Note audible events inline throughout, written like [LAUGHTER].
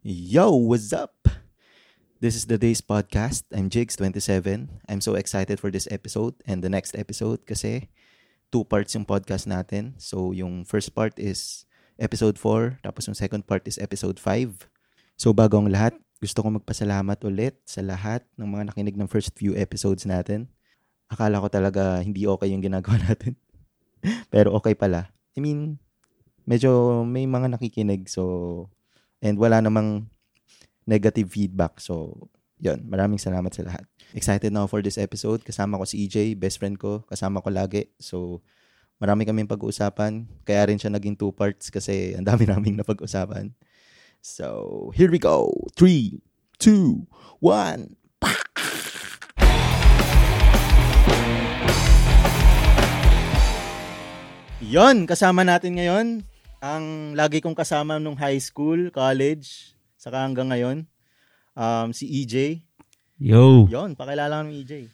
Yo, what's up? This is the Days Podcast. I'm Jigs27. I'm so excited for this episode and the next episode kasi two parts yung podcast natin. So, yung first part is episode 4, tapos yung second part is episode 5. So, bago ang lahat, gusto ko magpasalamat ulit sa lahat ng mga nakinig ng first few episodes natin. Akala ko talaga hindi okay yung ginagawa [LAUGHS] natin. Pero okay pala. I mean, medyo may mga nakikinig so and wala namang negative feedback. So, yun. Maraming salamat sa lahat. Excited na ako for this episode. Kasama ko si EJ, best friend ko. Kasama ko lagi. So, marami kaming pag-uusapan. Kaya rin siya naging two parts kasi ang dami [LAUGHS] naming napag-usapan. So, here we go. Three, two, one. Yon, kasama natin ngayon ang lagi kong kasama nung high school, college, saka hanggang ngayon, um, si EJ. Yo. Yon, pakilala ng EJ.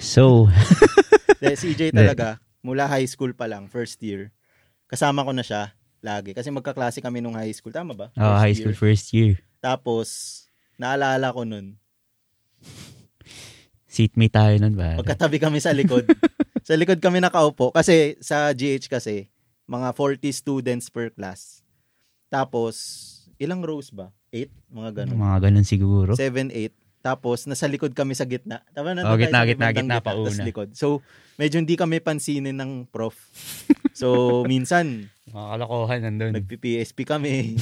So, [LAUGHS] De, si EJ talaga, mula high school pa lang, first year, kasama ko na siya lagi. Kasi magkaklase kami nung high school. Tama ba? oh, First high year. school first year. Tapos, naalala ko nun, Seatmate tayo nun ba? Pagkatabi kami sa likod. [LAUGHS] sa likod kami nakaupo. Kasi sa GH kasi, mga 40 students per class. Tapos, ilang rows ba? 8? Mga ganun. Mga ganun siguro. 7, 8. Tapos, nasa likod kami sa gitna. Tama na Oh, gitna, gitna, gitna, tapos pauna. likod. So, medyo hindi kami pansinin ng prof. [LAUGHS] So, minsan, Mga kalokohan nandun. nagpi-PSP kami.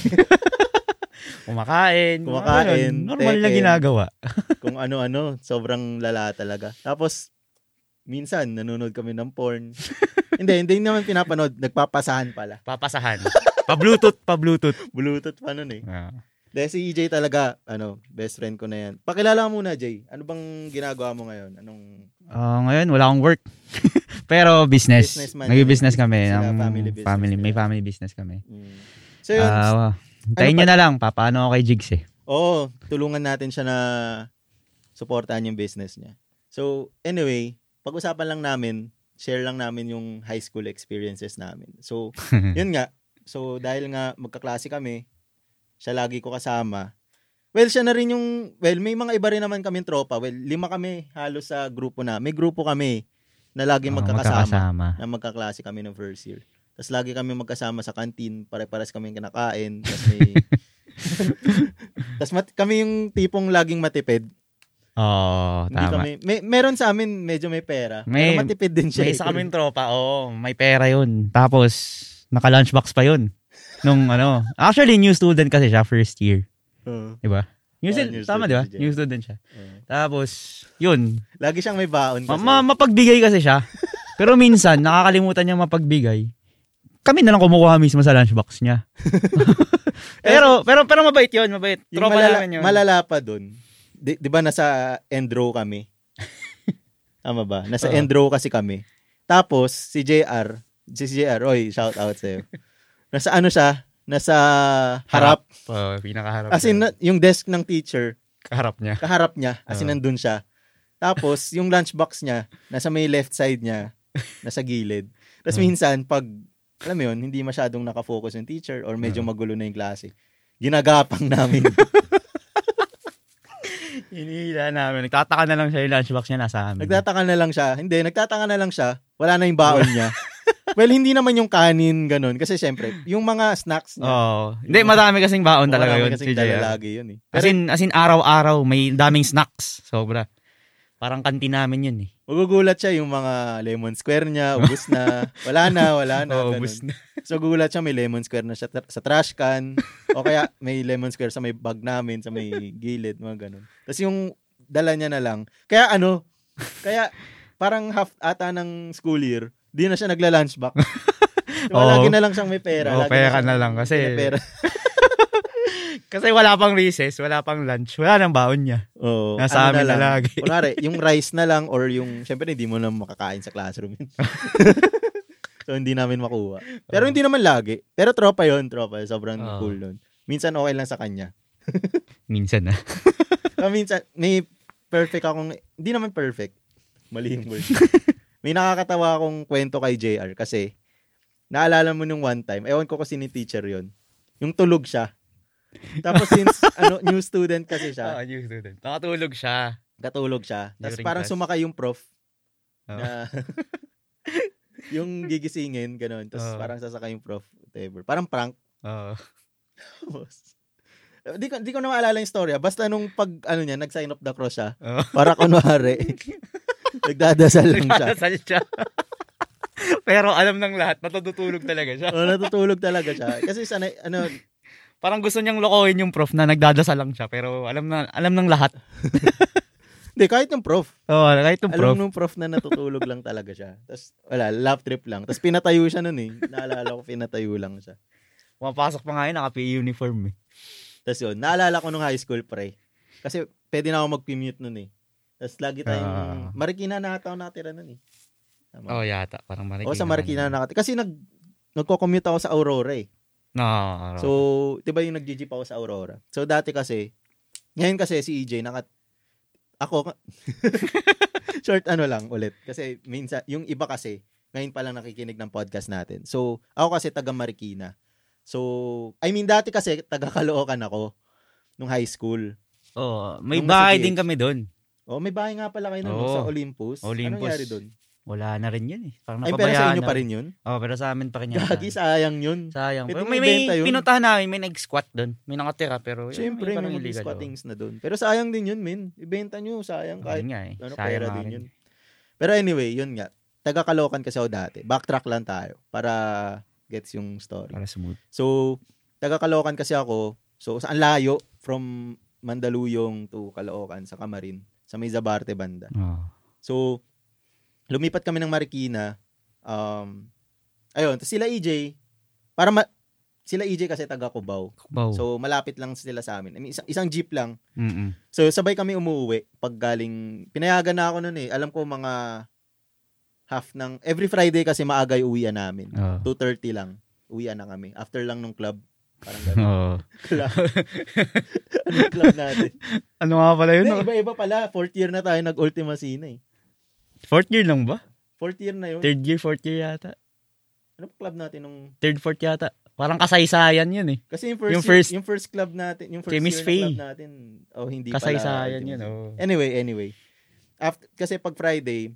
[LAUGHS] Kumakain. Kumakain. Normal na teken. ginagawa. kung ano-ano. Sobrang lala talaga. Tapos, minsan, nanonood kami ng porn. [LAUGHS] hindi, hindi naman pinapanood. Nagpapasahan pala. Papasahan. pa-bluetooth, pa-bluetooth. Bluetooth pa nun eh. Ah. Dahil si EJ talaga, ano, best friend ko na yan. Pakilala ka muna, Jay. Ano bang ginagawa mo ngayon? Anong... Ah, ngayon, wala akong work. [LAUGHS] Pero business. Businessman. Nag-business kami. Sila, ng family business family, may family business kami. Mm. So yun, Ah, Ano Tayo nyo na lang. Papaano ako kay Jigs eh. oo, tulungan natin siya na supportahan yung business niya. So, anyway, pag-usapan lang namin, share lang namin yung high school experiences namin. So, [LAUGHS] yun nga. So, dahil nga magkaklase kami, siya lagi ko kasama. Well, siya na rin yung, well, may mga iba rin naman kaming tropa. Well, lima kami halos sa grupo na. May grupo kami na lagi Ah, magkakasama. magkakasama. Na magkaklase kami ng first year. Tapos lagi kami magkasama sa canteen, pare-pares kami kinakain. Tapos may... [LAUGHS] [LAUGHS] Tapos mat- kami yung tipong laging matipid. Oo, Hindi tama. kami, may, meron sa amin medyo may pera. May- pero matipid din siya. May eh. isa kaming tropa, oo, may pera yun. Tapos, naka-lunchbox pa yun. Nung ano, actually, new student kasi siya, first year. Oo. Di ba? Oo, New student, new tama di ba? student siya. New student siya. Oo. Tapos, yun. Lagi siyang may baon kasi. ma- mapagbigay kasi siya. Pero minsan, nakakalimutan niya mapagbigay. Kami na lang kumukuha mismo sa lunchbox niya. [LAUGHS] [LAUGHS] pero, pero, pero mabait yun, mabait. Tropa malala, namin yun. malala pa dun, di, di ba nasa end row kami? [LAUGHS] Tama ba? Nasa Oo. end row kasi kami. Tapos, si JR, si JR, oy, shout out sa'yo. Nasa ano siya? Nasa harap. Oo, pinakaharap. As in, na- yung desk ng teacher, kaharap niya. kaharap niya. As in, nandun siya. Tapos, yung lunchbox niya, nasa may left side niya, nasa gilid. Tapos Oo. minsan, pag, alam mo yun, hindi masyadong nakafocus yung teacher or medyo Oo. magulo na yung klase, ginagapang namin. [LAUGHS] Hinihila namin. Nagtataka na lang siya yung lunchbox niya nasa amin. nagtataka na lang siya. Hindi, nagtataka na lang siya. Wala na yung baon niya. [LAUGHS] well, hindi naman yung kanin, ganun. Kasi syempre, yung mga snacks niya. Oo. Hindi, madami kasing baon talaga yun. kasing Si dala lagi yun eh. As Pero in, as in araw-araw, may daming snacks. Sobra. Parang kantin namin yun eh. magugulat siya yung mga lemon square niya, ubus na. Wala na, wala na. [LAUGHS] Oo, ubus na. So gugulat siya may lemon square na siya tra- sa trash can o kaya may lemon square sa may bag namin, sa may gilid, mga ganun. Tapos yung dala niya na lang. Kaya ano, kaya parang half ata ng school year, di na siya nagla-lunchbox. [LAUGHS] Diba, Oo. lagi na lang siyang may pera. Oo, lagi pera siyang na lang kasi- pera. Kasi wala pang recess, wala pang lunch, wala nang baon niya. Oo. Nasa amin na lagi. [LAUGHS] Kunwari, yung rice na lang or yung, syempre hindi mo na makakain sa classroom. [LAUGHS] so, hindi namin makuha. Pero hindi naman lagi. Pero tropa yon tropa. Sobrang Oo. cool nun. Minsan okay lang sa kanya. [LAUGHS] Minsan na. Pero minsan, may perfect akong, hindi naman perfect. Mali yung word. may nakakatawa akong kwento kay JR kasi, naalala mo nung one time, ewan ko kasi ni teacher yon yung tulog siya. Tapos since ano new student kasi siya, Ah, new student. Nakatulog siya. katulog siya. Tapos parang class. sumakay yung prof Oh. na [LAUGHS] yung gigisingin, ganun. Tapos Oo. parang sasakay yung prof, whatever. Parang prank. Oo. Tapos, di ko, di ko na maalala yung story. ah. Basta nung pag, ano niya, nag-sign of the cross siya, Oo. para kunwari, [LAUGHS] nagdadasal lang siya. Nagdadasal siya. [LAUGHS] Pero alam ng lahat, natutulog talaga siya. O, natutulog talaga siya. Kasi sanay, ano, Parang gusto niyang lokohin yung prof na nagdadasal lang siya. Pero alam na alam ng lahat. [LAUGHS] hindi, kahit yung prof. Oo, oh, kahit yung prof. Alam nung prof na natutulog lang talaga siya. Tapos, wala, lap trip lang. Tapos pinatayo siya nun eh. Naalala ko, pinatayo lang siya. Pumapasok pa nga yun, naka-PE uniform eh. Tapos yun, naalala ko nung high school, pre. Kasi pwede na ako mag-commute nun eh. Tapos lagi tayong, Ah. Marikina na ata ako natira nun eh. Tama. Oo, oh, yata. Parang Marikina. o sa Marikina na nakatira. Kasi nag, nagko-commute ako sa Aurora eh. No. So, di ba yung nag-jeep ako sa Aurora? So, dati kasi, ngayon kasi si EJ, naka, ako, [LAUGHS] short ano lang ulit. Kasi minsan, yung iba kasi, ngayon pa lang nakikinig ng podcast natin. So, ako kasi taga Marikina. So, I mean, dati kasi taga Caloocan ako nung high school. oh, may Nung bahay din kami doon. Oh, may bahay nga pala kayo nun, Oo. sa Olympus. Olympus. Anong nangyari doon? Wala na rin yun eh. Parang Ay, pero sa inyo na pa rin yun? Oh, pero sa amin pa rin yata. Gagi, sayang yun. Sayang. Pero may, may yun. pinuntahan namin, may nag-squat doon. May nakatira, pero yun, Siyempre, parang may oh. squattings na doon. Pero sayang din yun, min. Ibenta nyo, sayang. Kahit Yun nga eh. ano, Sayang pera din rin. yun. Pero anyway, yun nga. Taga Caloocan kasi ako dati. Backtrack lang tayo para gets yung story. Para smooth. So, taga Caloocan kasi ako. So, saan layo from Mandaluyong to Caloocan sa Camarin sa may Zabarte banda. Oh. So, lumipat kami ng Marikina. Um, ayun, tapos sila EJ, para ma- sila EJ kasi taga Cubao. Wow. So, malapit lang sila sa amin. I mean, isang, isang jeep lang. Mm-mm. So, sabay kami umuwi pag galing, pinayagan na ako noon eh. Alam ko mga half ng, every Friday kasi maaga uwian namin. Oh. 2.30 lang. Uwian na kami. After lang nung club. Parang gano'n. Oh. club. [LAUGHS] ano club natin? Ano nga pala yun? Iba-iba pala. Fourth year na tayo nag-Ultima Sina eh. Fourth year lang ba? Fourth year na yun. Third year, fourth year yata. Ano pa club natin nung... Third, fourth yata. Parang kasaysayan yun eh. Kasi yung first, Yung first- yung first club natin, yung first Kay Miss year Faye. na club natin, oh, hindi pala. Kasaysayan yun. Oh. Anyway, anyway. After, kasi pag Friday,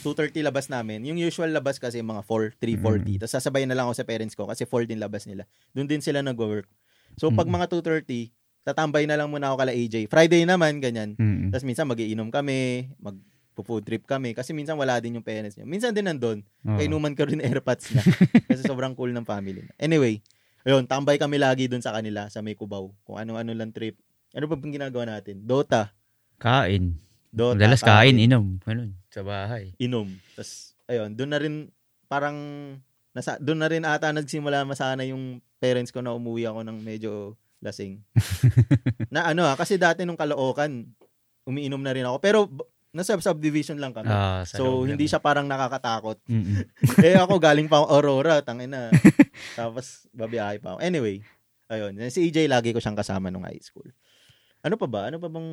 2.30 labas namin. Yung usual labas kasi mga 4, 3.40. Mm. Tapos sasabayan na lang ako sa parents ko kasi 4 din labas nila. Doon din sila nag-work. So pag Mm. mga 2.30, tatambay na lang muna ako kala AJ. Friday naman, ganyan. Mm-mm. Tapos minsan magiinom kami, mag food trip kami kasi minsan wala din yung parents niya. Minsan din nandun. Oh. Kainuman ko rin [LAUGHS] airpods niya. [LAUGHS] kasi sobrang cool ng family niya. Anyway, ayun, tambay kami lagi dun sa kanila sa may Cubao. Kung ano-ano lang trip. Ano pa bang ginagawa natin? Dota. Kain. Dota. Madalas kain, inom. Ganun. Sa bahay. inom. Tapos, ayun, doon na rin, parang, nasa, doon na rin ata nagsimula masana yung parents ko na umuwi ako ng medyo lasing. [LAUGHS] na ano ah, kasi dati nung Caloocan, umiinom na rin ako. Pero, nasa subdivision lang kami. Sa so, hindi lang. siya parang nakakatakot. Mm-mm. [LAUGHS] eh ako, galing pa Aurora, tangin na. [LAUGHS] Tapos, babiyahe pa ako. Anyway, ayun. Si EJ, lagi ko siyang kasama nung high school. Ano pa ba? Ano pa bang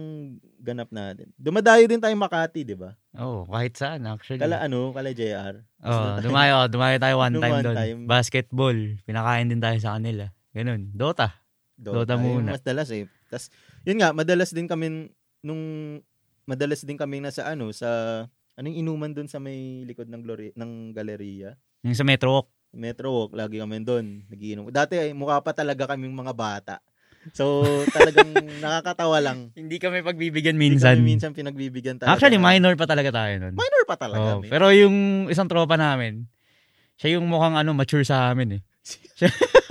ganap natin? Dumadayo din tayo Makati, di ba? Oh, kahit saan actually. Kala ano, kala JR. Oh, dumayo, dumayo tayo one time doon. Basketball. Pinakain din tayo sa kanila. Ganun. Dota. Dota Ayun, muna. Mas dalas eh. Tas, yun nga, madalas din kami nung madalas din kami nasa ano sa anong inuman doon sa may likod ng glory ng galeria. Yung sa Metro Walk. Metro Walk, lagi kami doon, nagiinom. Dati ay mukha pa talaga kaming mga bata. So, talagang [LAUGHS] nakakatawa lang. Hindi kami pagbibigyan Hindi minsan. kami minsan pinagbibigyan talaga. Actually, minor pa talaga tayo nun. minor pa talaga. Oh, pero yung isang tropa namin, siya yung mukhang ano, mature sa amin eh. Siya, [LAUGHS]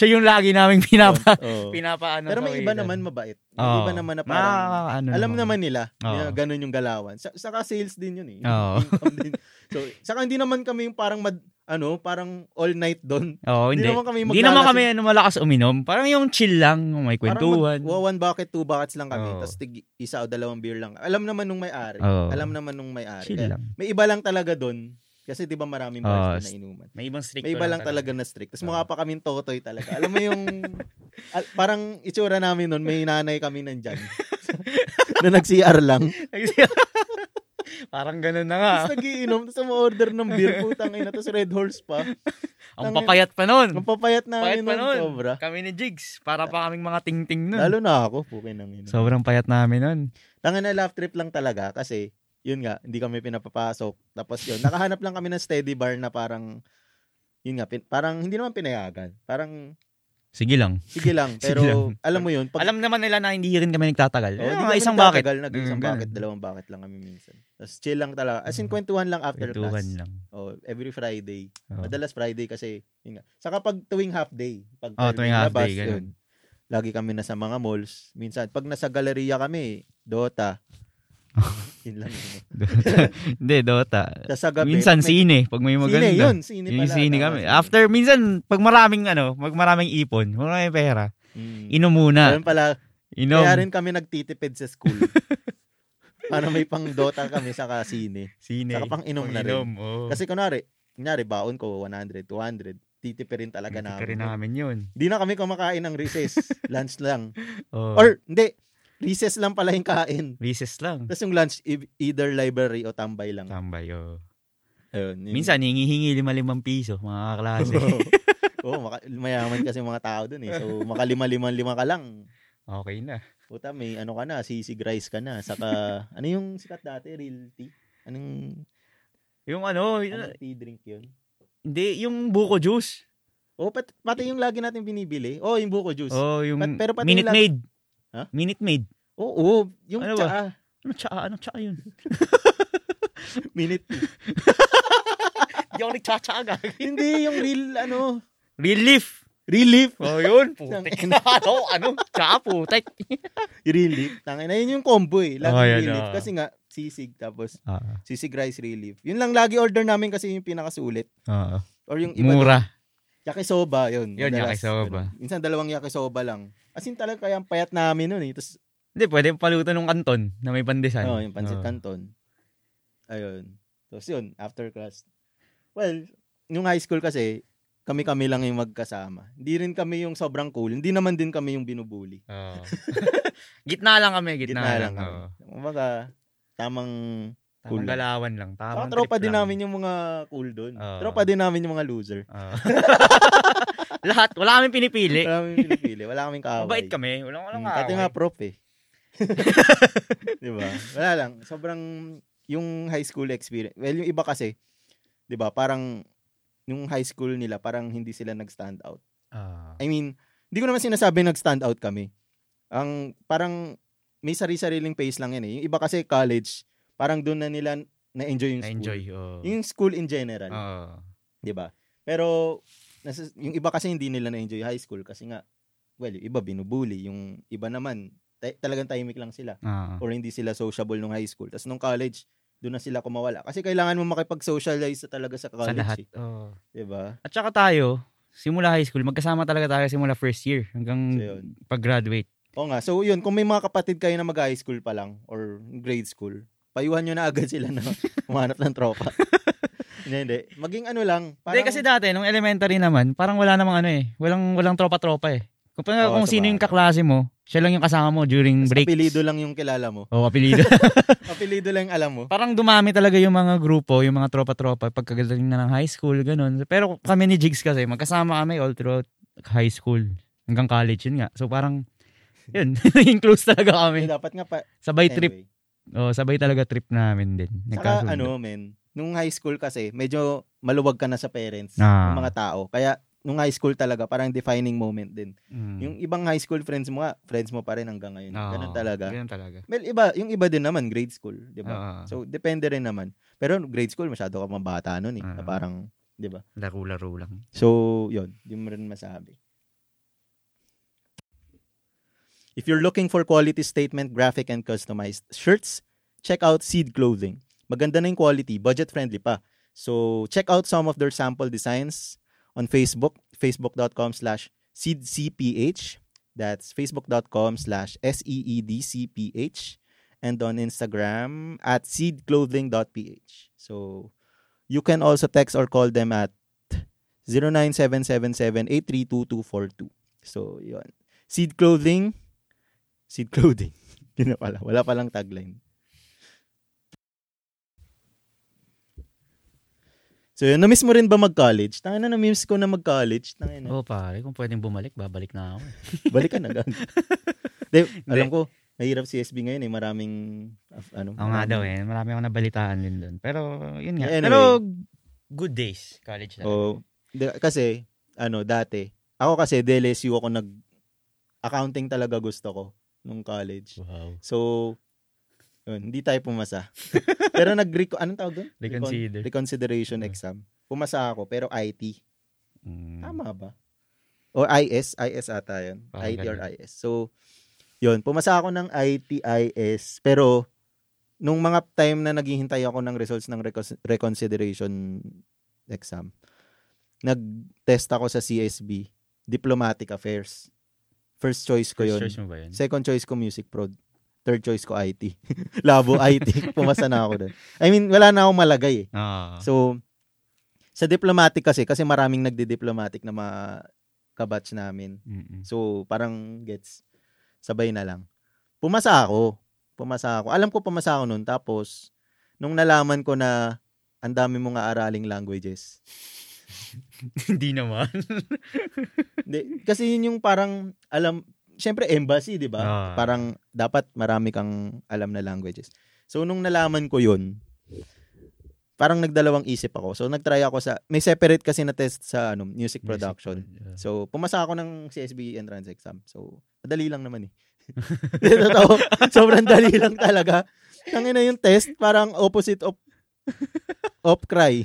siya yung lagi naming pinapa, Oo. pinapa ano. Pero may iba naman mabait. May Oo. iba naman na parang Nakaka- ano alam naman nila Oo. na ganun yung galawan. Sa, saka sales din yun eh. [LAUGHS] Income din. So, saka hindi naman kami yung parang mad, ano, parang all night doon. Oo, Hindi hindi. naman kami Hindi naman kami ano, malakas uminom. Parang yung chill lang, may kwentuhan. Parang mag, one bucket, two buckets lang kami. Oo. Tapos tig, isa o dalawang beer lang. Alam naman nung may-ari. Oo. Alam naman nung may-ari. chill Kaya, lang. may iba lang talaga doon. Kasi di ba maraming Oo, bars s- na inuman. May ibang strict May iba lang talaga na strict. Tapos Oo. mukha pa kaming totoy talaga. Alam mo yung, [LAUGHS] al- parang itsura namin noon, may nanay kami nandyan. [LAUGHS] na nag-CR lang. [LAUGHS] Parang ganun na nga. Tapos nagiinom, tapos ma-order ng beer, putang ina, tapos Red Horse pa. Ang Tangin- papayat pa nun. Ang papayat Payat namin pa nun, sobra. Kami ni Jigs. Para pa kaming mga ting-ting nun. Lalo na ako, pukin ng ina. Sobrang payat namin nun. Tangin na laugh trip lang talaga kasi yun nga, hindi kami pinapapasok. Tapos yun, nakahanap lang kami ng steady bar na parang yun nga, pin- parang hindi naman pinayagan. Parang Sige lang. sige lang, [LAUGHS] Sige pero lang. alam mo yun, pag Alam naman nila na hindi rin kami nagtatagal. Oh, Eh, mga isang bakit. nagtatagal, Nag-isang Mm, bakit, dalawang bakit lang kami minsan. Tapos chill lang talaga. As in, kwentuhan lang after Kwentuhan class. lang. Oh, every Friday. Oh. Madalas Friday kasi, yun nga. Saka pag tuwing half day. Pag Oh, tuwing half day, ganun. yun. Lagi kami nasa mga malls. Minsan, pag nasa galeriya kami, Dota. [LAUGHS] yun lang. yun. [LAUGHS] Hindi, Dota. Sa gabi, Minsan may- sine, pag may maganda. Sine, yun. Sine pala. Yung sine kami. sine. After, minsan, pag maraming ano, pag maraming ipon, maraming pera, Mm. inom muna. Ayun pala, Inom. kaya rin kami nagtitipid sa school. [LAUGHS] Para may pang Dota kami sa sine. Sine. Saka pang inom na rin. Pang-inom, oo. Kasi kunwari, kunyari, baon ko 100, 200. Titipirin talaga Hindi namin. rin namin yun. Hindi na kami kumakain ng recess. [LAUGHS] lunch lang. Oh. Or, hindi. Recess lang pala yung kain. recess lang. Tapos yung lunch, either library o tambay lang. Tambay, oh. Ayun, yun. Minsan, hingi-hingi lima-limang piso, mga klase. [LAUGHS] Oo, maka- mayaman kasi mga tao dun eh. So, makalima-lima-lima ka lang. okay na. Puta, may ano ka na, sisig rice ka na. Saka, [LAUGHS] ano yung sikat dati? Real tea? Anong, Yung ano, anong tea drink yun? hindi, yung buko juice. Oh, pat, pati yung lagi natin binibili. Oh, yung buko juice. Oh, yung Pat- pero pati Minute yung lag- Maid. Ha? Minute Maid. Oo, oh, yung Ano ba? tsaa. Ano tsaka? Ano tsaka yun? [LAUGHS] Minute tea. Hindi [LAUGHS] ako nagtsatsaga. Hindi, yung real, ano, Relief. relief. Oh, yun. [LAUGHS] Putik na. ano, ano? Tsaka putik. relief. Tangin na yun yung combo eh. Lagi Oh, relief. oh. Kasi nga, sisig, tapos Ah, sisig rice relief. Yun lang lagi order namin kasi yung pinakasulit. ah. Or yung iba Mura. Yakisoba, yun. Yun, madalas. yakisoba. Minsan dalawang yakisoba lang. As in talaga kaya ang payat namin nun eh. Tapos, Hindi, pwede paluto ng kanton na may pandesan. oh, yung pancit Oo. canton. Ayun. Tapos yun, after class. Well, yung high school kasi, kami-kami lang yung magkasama. Hindi rin kami yung sobrang cool. Hindi naman din kami yung binubuli. Oo. [LAUGHS] gitna lang kami, gitna, Gitna lang. lang kami. oo. Kumbaga, Tamang Cool lang. galawan lang. Saka Tamang tropa trip din lang. namin yung mga cool doon. Oo. Tropa din namin yung mga loser. Oo. [LAUGHS] Lahat, wala kaming pinipili. Wala kaming pinipili. Wala kaming kaaway. Mabait kami. Walang walang Mm, Pati kaaway. nga prof eh. [LAUGHS] di ba? Wala lang. Sobrang yung high school experience. Well, yung iba kasi, di ba, parang yung high school nila, parang hindi sila nag-stand out. Ah. I mean, hindi ko naman sinasabi nag-stand out kami. Ang parang may sari-sariling pace lang yan eh. Yung iba kasi college, parang doon na nila na-enjoy yung school. Na-enjoy. oo. Yung school in general. Oo. 'di ba? Pero nasa, yung iba kasi hindi nila na-enjoy high school kasi nga well, yung iba binubuli, yung iba naman ta- talagang tahimik lang sila Ah. or hindi sila sociable nung high school. Tapos nung college, doon na sila kumawala kasi kailangan mo makipag-socialize sa talaga sa Sa college, lahat. eh, oo. 'di ba? At saka tayo, simula high school, magkasama talaga tayo simula first year hanggang So yun. pag-graduate. Oo nga. So yun, kung may mga kapatid kayo na mag-high school pa lang or grade school, payuhan nyo na agad sila na [LAUGHS] umanap ng tropa. hindi, hindi. Maging ano lang. Hindi kasi dati, nung elementary naman, parang wala namang ano eh. Walang, walang tropa-tropa eh. Kung, Oo, kung sino yung kaklase mo, siya lang yung kasama mo during Mas breaks. apelido lang yung kilala mo. Oo, apelido. [LAUGHS] [LAUGHS] apelido lang yung alam mo. parang dumami talaga yung mga grupo, yung mga tropa-tropa pagkagaling na ng high school, ganun. Pero kami ni Jigs kasi, magkasama kami all throughout high school hanggang college, yun nga. So parang, yun, naging close talaga kami. dapat nga pa. Sabay trip. Oh, sabay talaga trip namin din. Saka Nagkasundo. ano, men, nung high school kasi, medyo maluwag ka na sa parents, Ah. ng mga tao. Kaya, nung high school talaga, parang defining moment din. Mm. Yung ibang high school friends mo nga, friends mo pa rin hanggang ngayon. Oo, Ganun talaga. Ganun talaga. Well, iba, yung iba din naman, grade school, di ba? Oo. So, depende rin naman. Pero grade school, masyado ka mabata nun eh. na Ah. parang, di ba? Laro-laro lang. So, yun. Di mo rin masabi. If you're looking for quality statement, graphic, and customized shirts, check out Seed Clothing. Maganda na yung quality, budget-friendly pa. So, check out some of their sample designs on Facebook, facebook.com slash seedcph. That's facebook.com slash S-E-E-D-C-P-H. And on Instagram at seedclothing.ph. So, you can also text or call them at 09777-832-242. So, yun. Seed Clothing. Seed Clothing. [LAUGHS] Yun na pala. Wala palang tagline. So yun, na-miss mo rin ba mag-college? Tangina na, na-miss ko na mag-college. Tangina. Oo, pare. Kung pwedeng bumalik, babalik na ako. [LAUGHS] Balik ka na gang. [LAUGHS] Di, alam ko, mahirap si SB ngayon eh. Maraming, ano. Oo nga daw eh. Marami akong nabalitaan din doon. Pero, yun nga. Anyway. Pero, good days. College na. Oo. Di- kasi, ano, dati, ako kasi, DLSU ako nag, accounting talaga gusto ko nung college. Wow. So, yun, hindi tayo pumasa. [LAUGHS] pero nag anong tawag doon? Reconsider. reconsideration Ah. exam. Pumasa ako, pero IT. Mm. Tama ba? O IS, IS ata yun. Parang IT or ganun. IS. So, yun, pumasa ako ng IT, IS, pero nung mga time na naghihintay ako ng results ng recon- reconsideration exam, nag-test ako sa CSB, Diplomatic Affairs. First choice ko First yun. choice mo ba yun? Second choice ko music prod. Third choice ko IT. [LAUGHS] Labo IT. [LAUGHS] Pumasa na ako doon. I mean, wala na akong malagay eh. Ah. So, sa diplomatic kasi, kasi maraming nagdi-diplomatic na mga kabatch namin. Mm-mm. So, parang gets, sabay na lang. Pumasa ako. Pumasa ako. Alam ko pumasa ako noon. Tapos, nung nalaman ko na ang dami mong aaraling languages. [LAUGHS] Hindi naman. [LAUGHS] Hindi, kasi yun yung parang, alam, syempre embassy, di ba? Ah. Parang, dapat marami kang alam na languages. So, nung nalaman ko yun, parang nagdalawang isip ako. So, nagtry ako sa, may separate kasi na test sa ano, music production. Music yeah. So, pumasa ako ng CSB entrance exam. So, madali lang naman eh. [LAUGHS] Totoo, sobrang dali lang talaga. Tangin na yung test, parang opposite of of cry.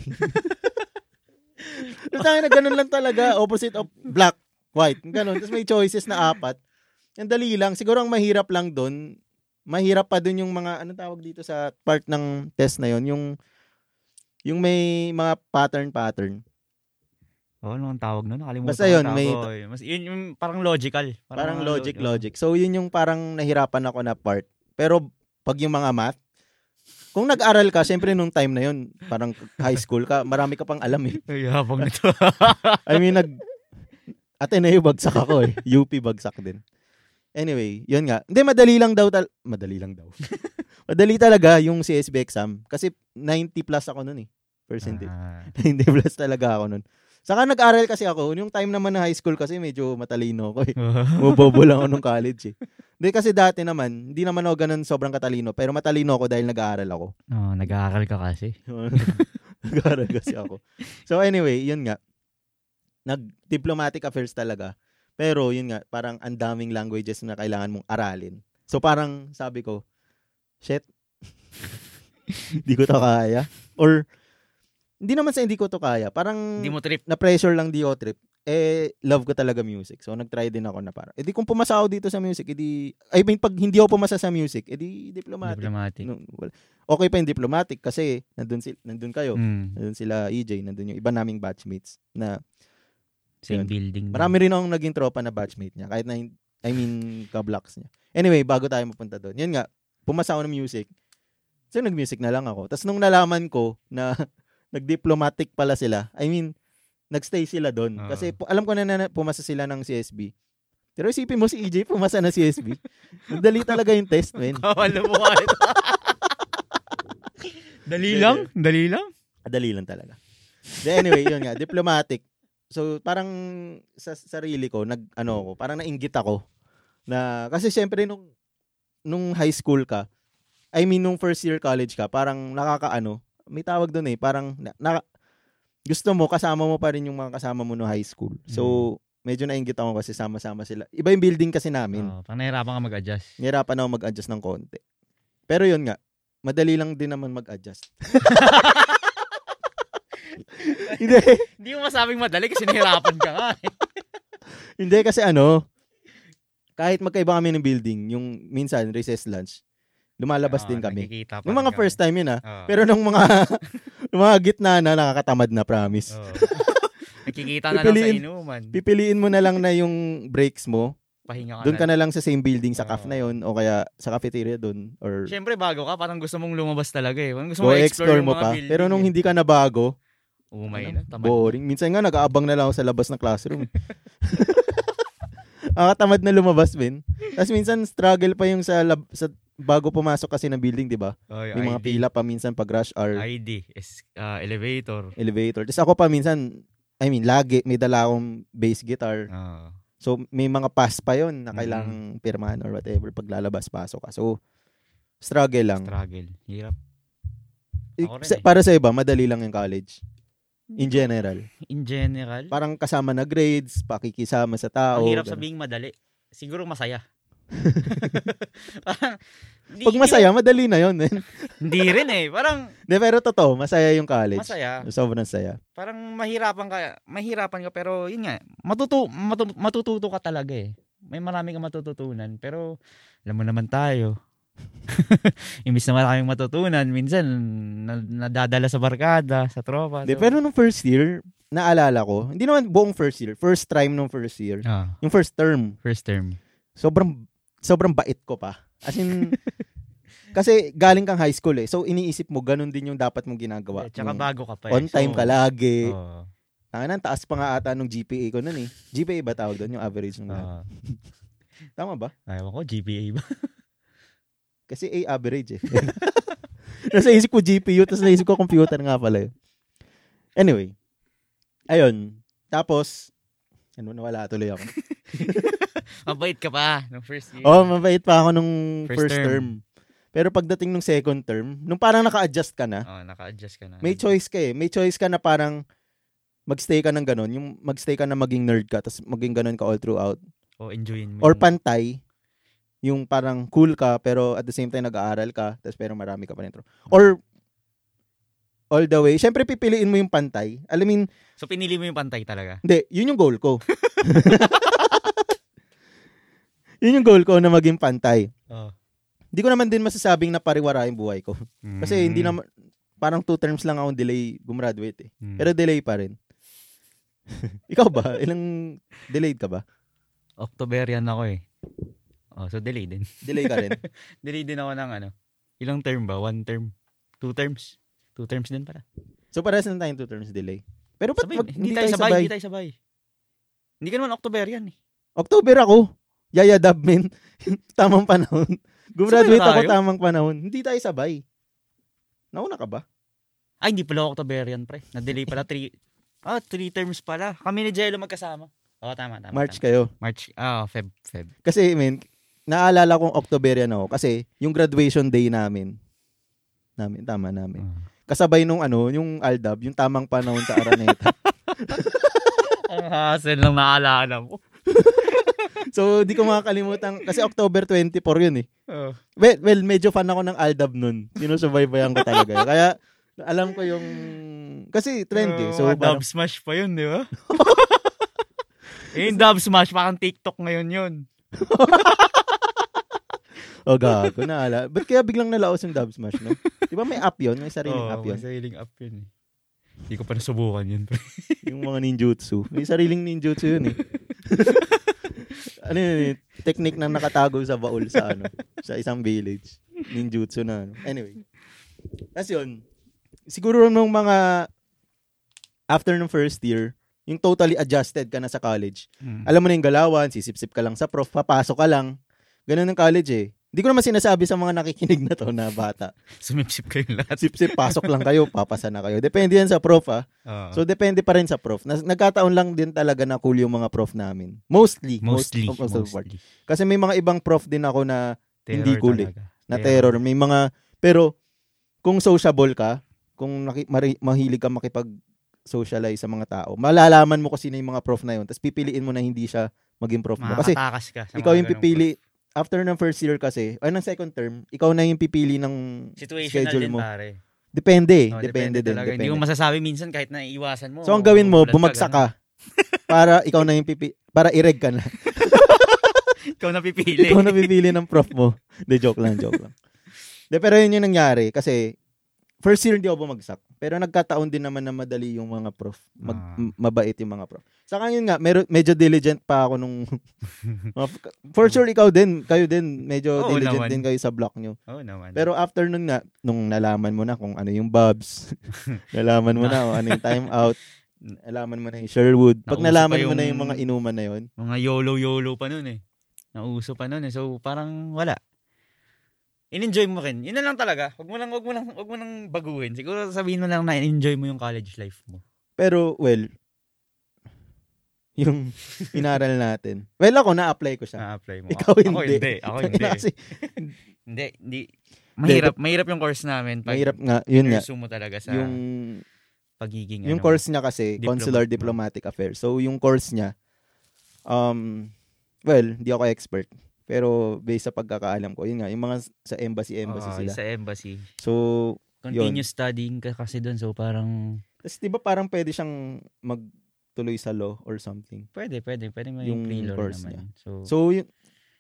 Tangin na ganun lang talaga, opposite of black, white, ganun. Tapos may choices na apat. Ang dali lang. Siguro ang mahirap lang doon, mahirap pa doon yung mga, ano tawag dito sa part ng test na yon yung yung may mga pattern-pattern. Oo, ano ang tawag nun? Nakalimutan Basta yun, may- tawag. Mas, yun yung parang logical. Parang mga logic, lo- logic. So, yun yung parang nahirapan ako na part. Pero, pag yung mga math, kung nag-aral ka, syempre nung time na yun, parang high school ka, marami ka pang alam eh. Ay, habang nito. [LAUGHS] I mean, nag... Ateneo bagsak ako eh. UP bagsak din. Anyway, yun nga. Hindi, madali lang daw. Tal- madali lang daw. [LAUGHS] madali talaga yung CSB exam. Kasi 90 plus ako nun eh. Percentage. Ah. [LAUGHS] 90 plus talaga ako nun. Saka nag-aral kasi ako. Yung time naman na high school kasi medyo matalino ako eh. Mubobo lang ako nung college eh. Hindi kasi dati naman, hindi naman ako ganun sobrang katalino. Pero matalino ako dahil nag-aaral ako. oh, nag-aaral ka kasi. [LAUGHS] nag-aaral kasi ako. So anyway, yun nga. Nag-diplomatic affairs talaga. Pero yun nga, parang ang daming languages na kailangan mong aralin. So parang sabi ko, shit, [LAUGHS] hindi ko to kaya. Or, hindi naman sa hindi ko to kaya. Parang, Hindi mo trip. na-pressure lang di ako trip. Eh, love ko talaga music. So, nag-try din ako na parang, edi kung pumasa ako dito sa music, edi, I mean, pag hindi ako pumasa sa music, edi diplomatic. Diplomatic. No, wala. Okay pa yung diplomatic kasi nandun, sil- nandun kayo. Mm, Nandun sila EJ, nandun yung iba naming batchmates na same Yun. building. marami rin akong naging tropa na batchmate niya. Kahit na, I mean, ka-blocks niya. Anyway, bago tayo mapunta doon. Yun nga, pumasa ako ng music. So, nag-music na lang ako. Tapos nung nalaman ko na [LAUGHS] nag-diplomatic pala sila, I mean, nagstay sila doon. Oo. Kasi pu- alam ko na, na pumasa sila ng CSB. Pero isipin mo si EJ, pumasa na CSB. Madali [LAUGHS] talaga yung test, men. Kawala mo ka ito. [LAUGHS] Dali lang? Dali lang? Madali lang talaga. The anyway, yun nga, diplomatic. So, parang sa sarili ko, nag, ano ako, parang nainggit ako. Na, kasi syempre nung, nung high school ka, I mean, nung first year college ka, parang nakakaano, may tawag doon eh, parang, na, na- gusto mo, kasama mo pa rin yung mga kasama mo no high school. So, medyo nainggit ako kasi sama-sama sila. Iba yung building kasi namin. Oh, pang nahirapan ka mag-adjust. Nahirapan ako mag-adjust ng konti. Pero yun nga, madali lang din naman mag-adjust. [LAUGHS] Hindi. Hindi mo masabing madali kasi nahirapan ka nga. eh. Hindi kasi ano, kahit magkaiba kami ng building, yung minsan recess lunch, lumalabas Oo, din kami. Yung mga kami. first time yun ah. Oo. Pero nung mga [LAUGHS] nung mga gitna na nakakatamad na promise. Oo. [LAUGHS] Nakikita na lang sa inuman. Pipiliin mo na lang na yung breaks mo. Pahinga ka Doon ka na lang sa same building sa Oo. caf na yun o kaya sa cafeteria doon or Siyempre bago ka, parang gusto mong lumabas talaga eh. Parang gusto mo explore mo pa. building Pero nung hindi ka na bago, Umay ano, na, tamad. boring. Minsan nga nag-aabang na lang ako sa labas ng classroom. [LAUGHS] Nakakatamad na lumabas, Ben. Tapos minsan struggle pa yung sa lab, sa bago pumasok kasi ng building, di ba? Oh, May mga pila pa minsan pag rush hour, ID, is, ah, elevator. elevator. Tapos ako pa minsan, I mean, lagi may dala akong bass guitar. Ah. So, may mga pass pa yon na Mm. kailangang pirmahan or whatever pag lalabas, pasok ka. So, struggle lang. struggle. Hirap. Ako rin eh. para sa iba, madali lang yung college. In general. In general, Parang kasama na grades, pakikisama sa tao. ang hirap ganun. sabihing madali. Siguro masaya. [LAUGHS] Parang, Pag masaya, madali na yun. Hindi, [LAUGHS] Hindi rin eh. Parang pero totoo, masaya yung college. masaya. Sobrang saya. Parang mahirapan ka, mahirapan ka pero yun nga, matutu, matu, matututo ka talaga eh. May marami kang matututunan pero alam mo naman tayo. [LAUGHS] Imbis na maraming matutunan, minsan na, nadadala sa barkada, sa tropa. So- pero nung first year, naalala ko, hindi naman buong first year, first time nung first year, ah, yung first term, first term. sobrang sobrang bait ko pa. As in, [LAUGHS] kasi galing kang high school eh. So, iniisip mo, ganun din yung dapat mong ginagawa. Eh, tsaka Yung bago ka pa eh. On time So, ka lagi. oo. Tangan taas pa nga ata nung GPA ko nun eh. GPA ba tawag doon? Yung average ng Ah, [LAUGHS] Tama ba? ayaw ko, GPA ba? [LAUGHS] Kasi A average eh. Nasa isip ko GPU, tapos naisip ko computer nga pala yun. Anyway. Ayun. Tapos, ano, nawala tuloy ako. Mabait ka pa nung first year. Oh, mabait pa ako nung First first, term. term. Pero pagdating nung second term, nung parang naka-adjust ka na, Oh, naka-adjust ka na. may choice ka eh. May choice ka na parang magstay ka ng ganun. Yung magstay ka na maging nerd ka, tapos maging ganun ka all throughout. O enjoyin mo. Or pantay, yung parang cool ka, pero at the same time nag-aaral ka, tapos pero marami ka pa rin. tro- Or all the way. Siyempre, pipiliin mo yung pantay. Alam mo, So pinili mo yung pantay talaga. hindi, yun yung goal ko. [LAUGHS] yun yung goal ko na maging pantay. Oh. Hindi ko naman din masasabing na pariwara yung buhay ko. Kasi Mm. hindi naman, parang two terms lang akong delay gumraduate eh. Mm. Pero delay pa rin. [LAUGHS] Ikaw ba? Ilang delayed ka ba? Octoberian ako eh. Oh, so delay din. Delay ka rin. [LAUGHS] delay din ako ng ano. Ilang term ba? One term? Two terms? Two terms din pala. So parehas na tayong two terms delay. Pero ba't Sabay, wag- hindi, tayo sabay, hindi tayo sabay. Hindi ka naman Octoberian eh. October ako. Yaya dub men. [LAUGHS] tamang panahon. Gumraduate ako tamang panahon. Hindi tayo sabay. Nauna ka ba? Ay, hindi pala ako Octoberian pre. Na-delay pala three, ah, three terms pala. Kami ni Jello magkasama. Oo, tama, tama. March tama. kayo. March, ah, Feb, Feb. Kasi, men, naalala kong Octoberian ako kasi yung graduation day namin, namin, tama namin. Ah. Kasabay nung ano, yung Aldab, yung tamang panahon sa Araneta. [LAUGHS] Ang hassle lang naalala mo. [LAUGHS] so, di ko makakalimutan, kasi October 24 yun eh. Oh. Well, well, medyo fan ako ng Aldab nun. Sinusubaybayan ko talaga. [LAUGHS] Kaya, alam ko yung, kasi trend eh. So, So, parang, dub smash pa yun, di ba? [LAUGHS] eh, yung dub smash, parang TikTok ngayon yun. [LAUGHS] oh, gago, naala. Ba't kaya biglang nalaos yung Dub Smash, no? Di ba may app yun? May sariling Oo, app yun. may sariling app yun eh. Hindi ko pa nasubukan yun. yung mga ninjutsu. May sariling ninjutsu yun eh. Ano yun technique na nakatago sa baul sa ano, sa isang village. Ninjutsu na ano. Anyway. Tapos yun, siguro nung mga after ng first year, yung totally adjusted ka na sa college. Alam mo na yung galawan, sisip-sip ka lang sa prof, papasok ka lang. Ganun ng college eh. Hindi ko naman sinasabi sa mga nakikinig na to na bata. Sumipsip kayong lahat. Sip-sip, pasok lang kayo, papasa na kayo. Depende yan sa prof ah. Oo. So, depende pa rin sa prof. Nas- nagkataon lang din talaga na cool yung mga prof namin. Mostly. mostly. Most, most of the part. mostly. Kasi may mga ibang prof din ako na Hindi Terror cool eh. na Terror. terror. May mga, pero kung sociable ka, kung naki, mari- mahilig ka makipag socialize sa mga tao, malalaman mo kung sino yung mga prof na yun. Tapos pipiliin mo na hindi siya maging prof mo. Kasi ka. ikaw yung pipili, after ng first year kasi, ay ng second term, ikaw na yung pipili ng Situational schedule din mo. pare. Depende, Oh, depende, din. talaga. Hindi Depende. mo masasabi minsan kahit na iwasan mo. So ang gawin mo, bumagsak ka. para ikaw na yung pipi, para ireg ka na. [LAUGHS] Ikaw na pipili. ikaw na pipili ng prof mo. De joke lang, joke lang. [LAUGHS] De, pero yun yung nangyari kasi first year hindi ako bumagsak. Pero nagkataon din naman na madali yung mga prof. Mag, Ah. m- mabait yung mga prof. Saka yun nga, mero, medyo diligent pa ako nung [LAUGHS] For sure ikaw din, kayo din medyo Oo diligent naman. din kayo sa block nyo. Oo naman. Pero after nun nga, nung nalaman mo na kung ano yung bubs, [LAUGHS] nalaman mo na kung ano yung time out, [LAUGHS] nalaman mo na yung Sherwood. Pag Nauso nalaman pa mo na yung- yung mga inuman na yun, mga YOLO-YOLO pa nun eh. Nauso pa nun eh. So parang wala. In-enjoy mo rin. Yun na lang talaga. Huwag mo lang, huwag mo lang, huwag mo lang baguhin. Siguro sabihin mo lang na enjoy mo yung college life mo. Pero, well, yung inaral natin. Well, ako, na-apply ko siya. Na-apply mo. Ikaw Ako hindi. hindi. Ako hindi. Kasi, Hindi, hindi. Mahirap, mahirap yung course namin. Pag mahirap nga, yun nga. mo talaga sa Yung, pagiging yung ano, course niya kasi, Diploma. Consular Diplomatic Affairs. So, yung course niya, um, well, hindi ako expert. Pero, based sa pagkakaalam ko, yun nga, yung mga sa embassy-embassy Oo, sila. Sa embassy. So, Continuous studying ka kasi doon. So parang, tas di ba parang pwede siyang magtuloy sa law or something? pwede, pwede. Pwede mo Yung yung pre-law course naman. So, So, yun,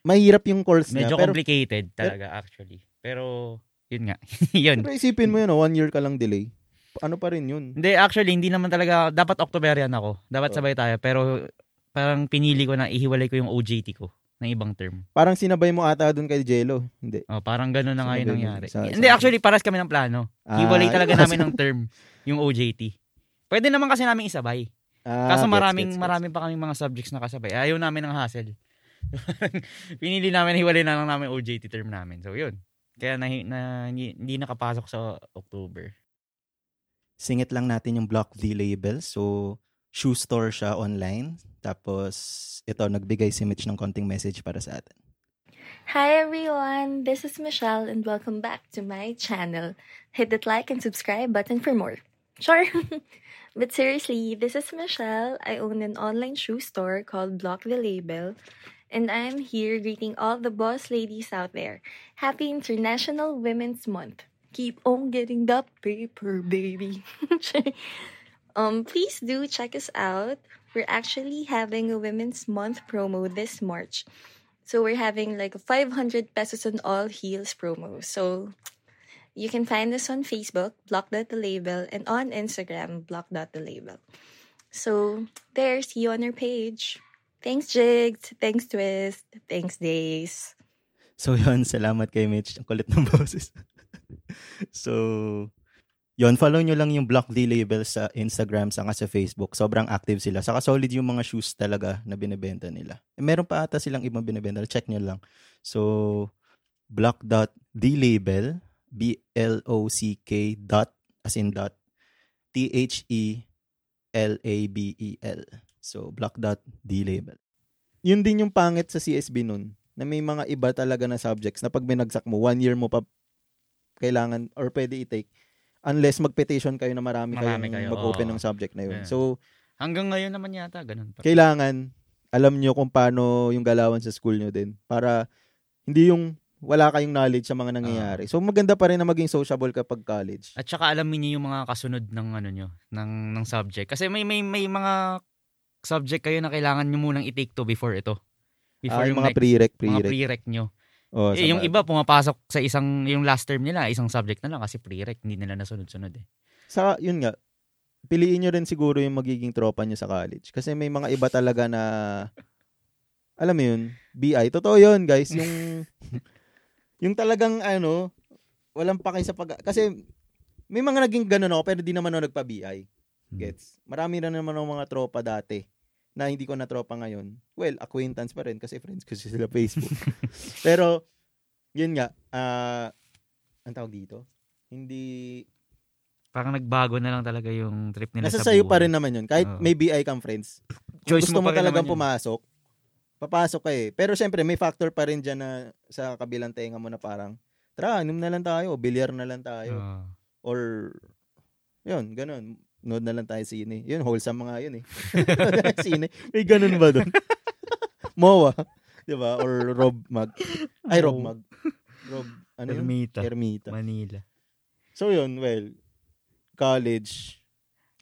mahirap yung course niya. medyo Pero, complicated talaga actually. Pero, yun nga. [LAUGHS] yun. pero isipin mo yun, oh, one year ka lang delay. Ano pa rin yun? Hindi, actually, hindi naman talaga, dapat Octoberian ako. Dapat Oh. sabay tayo. Pero, parang pinili ko na ihiwalay ko yung OJT ko ng ibang term. Parang sinabay mo ata dun kay Jello. Hindi. Oh, parang gano'n na nga yung nangyari. sa- hindi, sa- actually, paras kami ng plano. Ah, Hiwalay talaga yun. namin ng [LAUGHS] term, yung OJT. Pwede naman kasi namin isabay. Ah, Kaso gets, maraming gets, gets. maraming pa kaming mga subjects na kasabay. Ayaw namin ng hassle. [LAUGHS] Pinili namin hiwalay na lang namin OJT term namin. So yun. Kaya na, na, hindi, hindi nakapasok sa October. Singit lang natin yung Block V label. So, shoe store siya online. Tapos, ito, nagbigay si Mitch ng konting message para sa atin. Hi everyone, this is Michelle and welcome back to my channel. Hit that like and subscribe button for more. Sure. [LAUGHS] but seriously, this is Michelle. I own an online shoe store called Block the Label. And I'm here greeting all the boss ladies out there. Happy International Women's Month. Keep on getting the paper, baby. [LAUGHS] um, please do check us out. We're actually having a Women's Month promo this March. So we're having like a 500 pesos on all heels promo. So you can find us on Facebook, block.the-label, and on Instagram, block.the-label. So there, see you on our page. Thanks, Jigs. Thanks, Twist. Thanks, Days. So, yun. Salamat kay Mitch. Ang kulit ng boses. [LAUGHS] so, yun. Follow nyo lang yung Block D label sa Instagram saka sa Facebook. Sobrang active sila. Saka solid yung mga shoes talaga na binibenta nila. Eh, meron pa ata silang ibang binibenta. Check nyo lang. So, block.dlabel B-L-O-C-K dot as in dot T-H-E-L-A-B-E-L. So, block.dlabel. Yun din yung pangit sa CSB nun na may mga iba talaga na subjects na pag binagsak mo, one year mo pa kailangan or pwede i-take unless mag-petition kayo na marami, Marami kayong kayo, mag-open oo. ng subject na yun. Yeah. So, Hanggang ngayon naman yata, ganun pa. kailangan alam nyo kung paano yung galawan sa school nyo din para hindi yung wala kayong knowledge sa mga Ah. nangyayari. so, maganda pa rin na maging sociable kapag college. At saka alamin niyo yung mga kasunod ng ano nyo, ng, ng subject. Kasi may, may, may mga subject kayo na kailangan nyo munang i-take to before ito. Before Ah, yung mga next- prereq, mga prereq. nyo. Oh, Eh, yung iba pumapasok sa isang, yung last term nila, isang subject na lang kasi pre-rec, hindi nila nasunod-sunod eh. sa yun nga, piliin nyo rin siguro yung magiging tropa nyo sa college. Kasi may mga iba talaga na, alam mo yun, BI. Totoo yun, guys. Yung, [LAUGHS] yung talagang, ano, walang pakay sa pag... Kasi, may mga naging ganun ako, pero di naman ako nagpa-BI. Hmm. Gets? Marami na naman ako mga tropa dati na hindi ko na tropa ngayon. Well, acquaintance pa rin kasi friends ko sila Facebook. [LAUGHS] pero, yun nga, ah, ang tawag dito? Hindi, Parang nagbago na lang talaga yung trip nila Nasa sa buhay. pa rin naman yun. Kahit Oo. may BI kang friends. Choice gusto mo, rin talagang pumasok, papasok ka eh. Pero syempre, may factor pa rin dyan na sa kabilang tenga mo na parang, tara, inom na lang tayo, bilyar na lang tayo. Oo. Or, yun, ganun. Nood na lang tayo sine. Yun, wholesome mga yun eh. [LAUGHS] sine. May ganun ba doon? [LAUGHS] Mowa. Di ba? Or Rob Mag. Ay, Rob Mag. Rob, ano yun? Ermita, Ermita. Manila. So yun, well, college.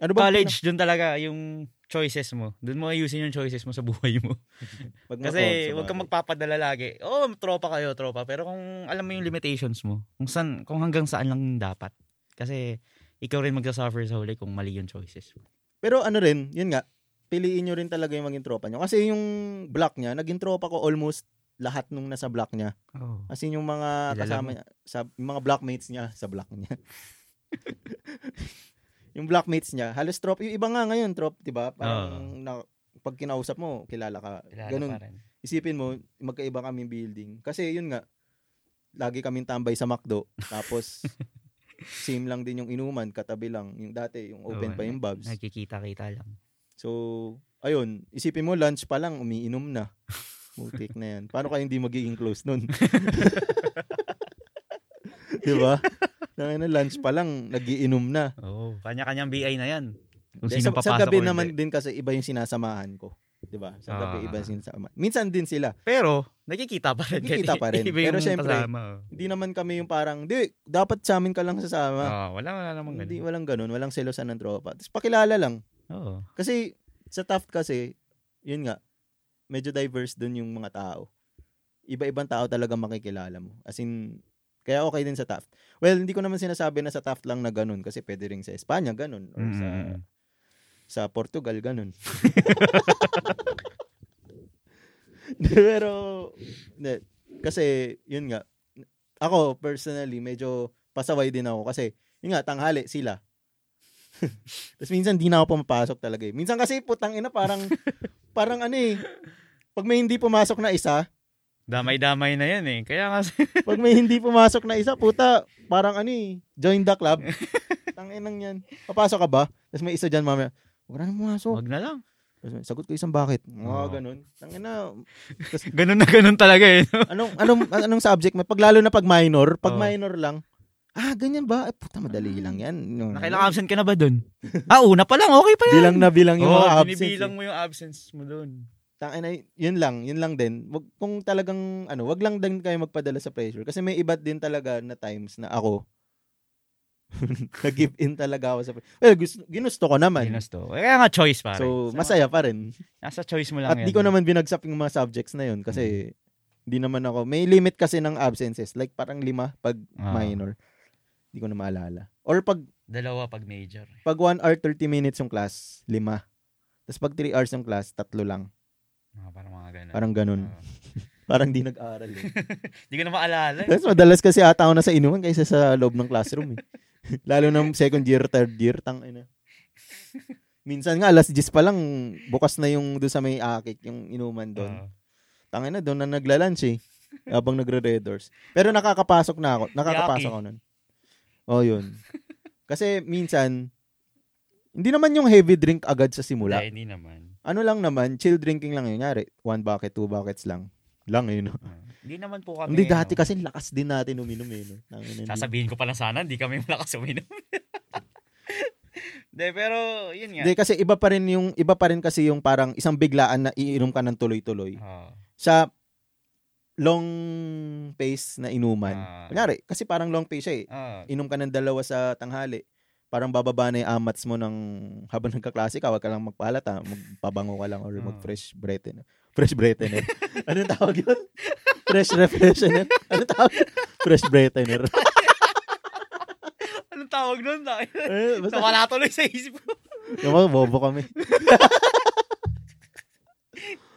Ano ba? College, dun talaga yung choices mo. Dun mo ayusin yung choices mo sa buhay mo. [LAUGHS] Pag Kasi huwag kang magpapadala lagi. Oo, oh, tropa kayo, tropa. Pero kung alam mo yung limitations mo, kung, san, kung hanggang saan lang dapat. Kasi ikaw rin magsasuffer sa huli kung mali yung choices mo. Pero ano rin, yun nga, piliin nyo rin talaga yung maging tropa nyo. Kasi yung block niya, naging tropa ko almost lahat nung nasa block niya. Oh. As in yung mga Kilala kasama mo. niya, sa, yung mga blockmates niya sa block niya. [LAUGHS] yung blockmates niya, halos tropa. Yung iba nga ngayon, trop, di ba? Parang na, pag kinausap mo, kilala ka. Kilala Ganun. pa rin. Isipin mo, magkaiba kaming building. Kasi yun nga, lagi kaming tambay sa McDo. Tapos, [LAUGHS] same lang din yung inuman, katabi lang. Yung dati, yung open Oo, pa yung Bobs. Nagkikita-kita lang. So, ayun, isipin mo, lunch pa lang, umiinom na. [LAUGHS] Mutik na yan. Paano kaya hindi magiging close nun? [LAUGHS] Di ba? Nang na lunch pa lang, nagiinom na. Oo. Kanya-kanyang BI na yan. Kung sino sa, papasok sa gabi o naman hindi. din kasi iba yung sinasamahan ko. 'Di ba? Sa gabi Ah. iba yung sinasamahan. Minsan din sila. Pero, nagkikita pa rin. Nagkikita pa rin. [LAUGHS] Pero syempre, kasama, oh. Hindi naman kami yung parang, di, dapat sa amin ka lang sasama. Ah, wala, wala namang Hindi, ganun. walang ganun. Walang selosan ng tropa. Tapos pakilala lang. Oo. Kasi sa Taft kasi, yun nga, medyo diverse dun yung mga tao. Iba-ibang tao talaga makikilala mo. As in, kaya okay din sa Taft. Well, hindi ko naman sinasabi na sa Taft lang na ganun kasi pwede rin sa Espanya ganun or Mm. sa Portugal ganun. [LAUGHS] Pero hindi, kasi yun nga ako personally medyo pasaway din ako kasi yun nga tanghali sila. [LAUGHS] Tapos minsan di na ako pumapasok talaga eh. Minsan kasi putang ina parang [LAUGHS] parang ano eh pag may hindi pumasok na isa, Damay-damay na yan eh. Kaya nga, pag may hindi pumasok na isa, puta, parang ano eh, join the club. Tanginang yan. Papasok ka ba? Tapos may isa dyan mamaya, huwag na pumasok. wag na lang. Sagot ko isang bakit. Mga Oo. ganun. Tangina, [LAUGHS] Ganun na ganun talaga eh. no? anong anong anong subject? Pag lalo na pag minor, pag Oo. minor lang. Ah, ganyan ba? Eh, puta madali lang 'yan. No, Nakailang absent ka na ba dun? [LAUGHS] ah, una pa lang. Okay pa yan. Bilang na bilang yung mga absence. binibilang eh. mo yung absence mo dun. Tangina, yun lang, yun lang din. Wag kung talagang ano, wag lang din kayo magpadala sa pressure kasi may iba't din talaga na times na ako [LAUGHS] nag-give in talaga ako sa Well, gusto, ginusto ko naman. Ginusto. Kaya nga choice pare. So, masaya pa rin. Nasa choice mo lang At yan. di ko naman binagsak yung mga subjects na yun kasi di naman ako, may limit kasi ng absences. Like parang lima pag Ah. minor. Di ko na maalala. Or pag Dalawa pag major. pag 1 hour 30 minutes yung class, lima. Tapos pag 3 hours yung class, tatlo lang. Mga parang mga ganun. Parang ganun. Oo. Parang di nag-aaral eh. [LAUGHS] Di ko na maalala. eh. Tapos madalas kasi ata ako nasa inuman kaysa sa loob ng classroom eh. [LAUGHS] Lalo na second year, third year, tang ina. Minsan nga, alas 10 pa lang, bukas na yung doon sa may akik, yung inuman doon. Oo. Tangina doon na nagla-lunch eh. Habang nagre-red doors. Pero nakakapasok na ako. Nakakapasok Yaki. ako nun. Oh, yun. Kasi minsan, hindi naman yung heavy drink agad sa simula. Hindi, hindi naman. Ano lang naman, chill drinking lang yun. Nyari, one bucket, two buckets lang. Lang yun. no? Oo. Hindi naman po kami. Hindi dati ano, kasi lakas din natin uminom eh. No? Sasabihin ko pala sana, hindi kami malakas uminom. [LAUGHS] Hindi, pero yun nga. Hindi kasi iba pa rin yung iba pa rin kasi yung parang isang biglaan na iinom ka ng tuloy-tuloy. Oo. Sa long pace na inuman. Ah. Kunyari, kasi parang long pace siya eh. Oo. Inom ka ng dalawa sa tanghali. Parang bababa na yung amats mo ng habang nagkaklase ka, wag ka lang magpalata, magpabango ka lang or mag-fresh breath. eh. Fresh breath [LAUGHS] eh. Anong tawag yun? Fresh refreshener. Anong tawag? Fresh breathener. [LAUGHS] Anong tawag nun? Eh, basta, Nawala tuloy sa isip ko. Yung bobo kami. [LAUGHS]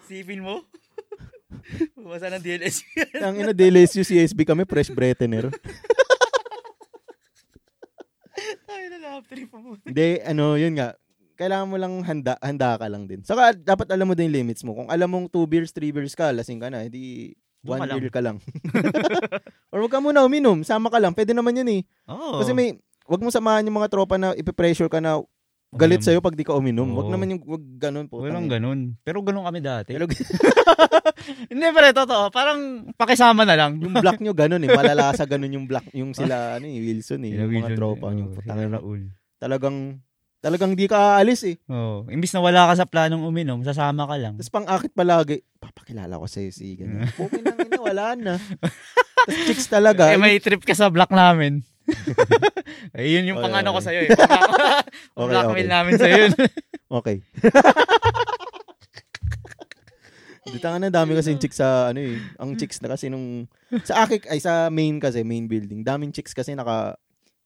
Sipin mo. Bumasa ng DLS. Ang ina, DLSU CSB kami, fresh breathener. Ay, na lap trip mo. Hindi, ano, yun nga. Kailangan mo lang handa, handa ka lang din. Saka, dapat alam mo din yung limits mo. Kung alam mong 2 beers, 3 beers ka, lasing ka na, hindi Doon 1 ka lang. beer ka lang. [LAUGHS] Or wag ka muna uminom, sama ka lang. Pwede naman yun eh. Oo. Kasi may, wag mo samahan yung mga tropa na ipipressure ka na galit sa'yo pag di ka uminom. Wag Oo. naman yung, wag ganun po. Walang ganun. Pero ganun kami dati. Pero [LAUGHS] Hindi, pero totoo. Parang pakisama na lang. yung black nyo ganun eh. Malalasa ganun yung black, yung sila, [LAUGHS] ano eh, Wilson eh. Yung mga tropa nyo. Oh, Putang ina. Raul. Talagang, talagang di ka aalis eh. Oh, imbis na wala ka sa planong uminom, sasama ka lang. Tapos pang akit palagi, papakilala ko sa'yo si ganyan. Okay na, ina, wala na. [LAUGHS] Tapos chicks talaga. eh, may trip ka sa block namin. [LAUGHS] Ayun yung Okay, pangano ko okay. sa'yo eh. Pang- [LAUGHS] Okay, Blackmail okay. namin sa'yo yun. Okay. Di tanga na dami kasi chicks sa ano eh. Ang chicks na kasi nung sa akik ay sa main kasi main building. Daming chicks kasi naka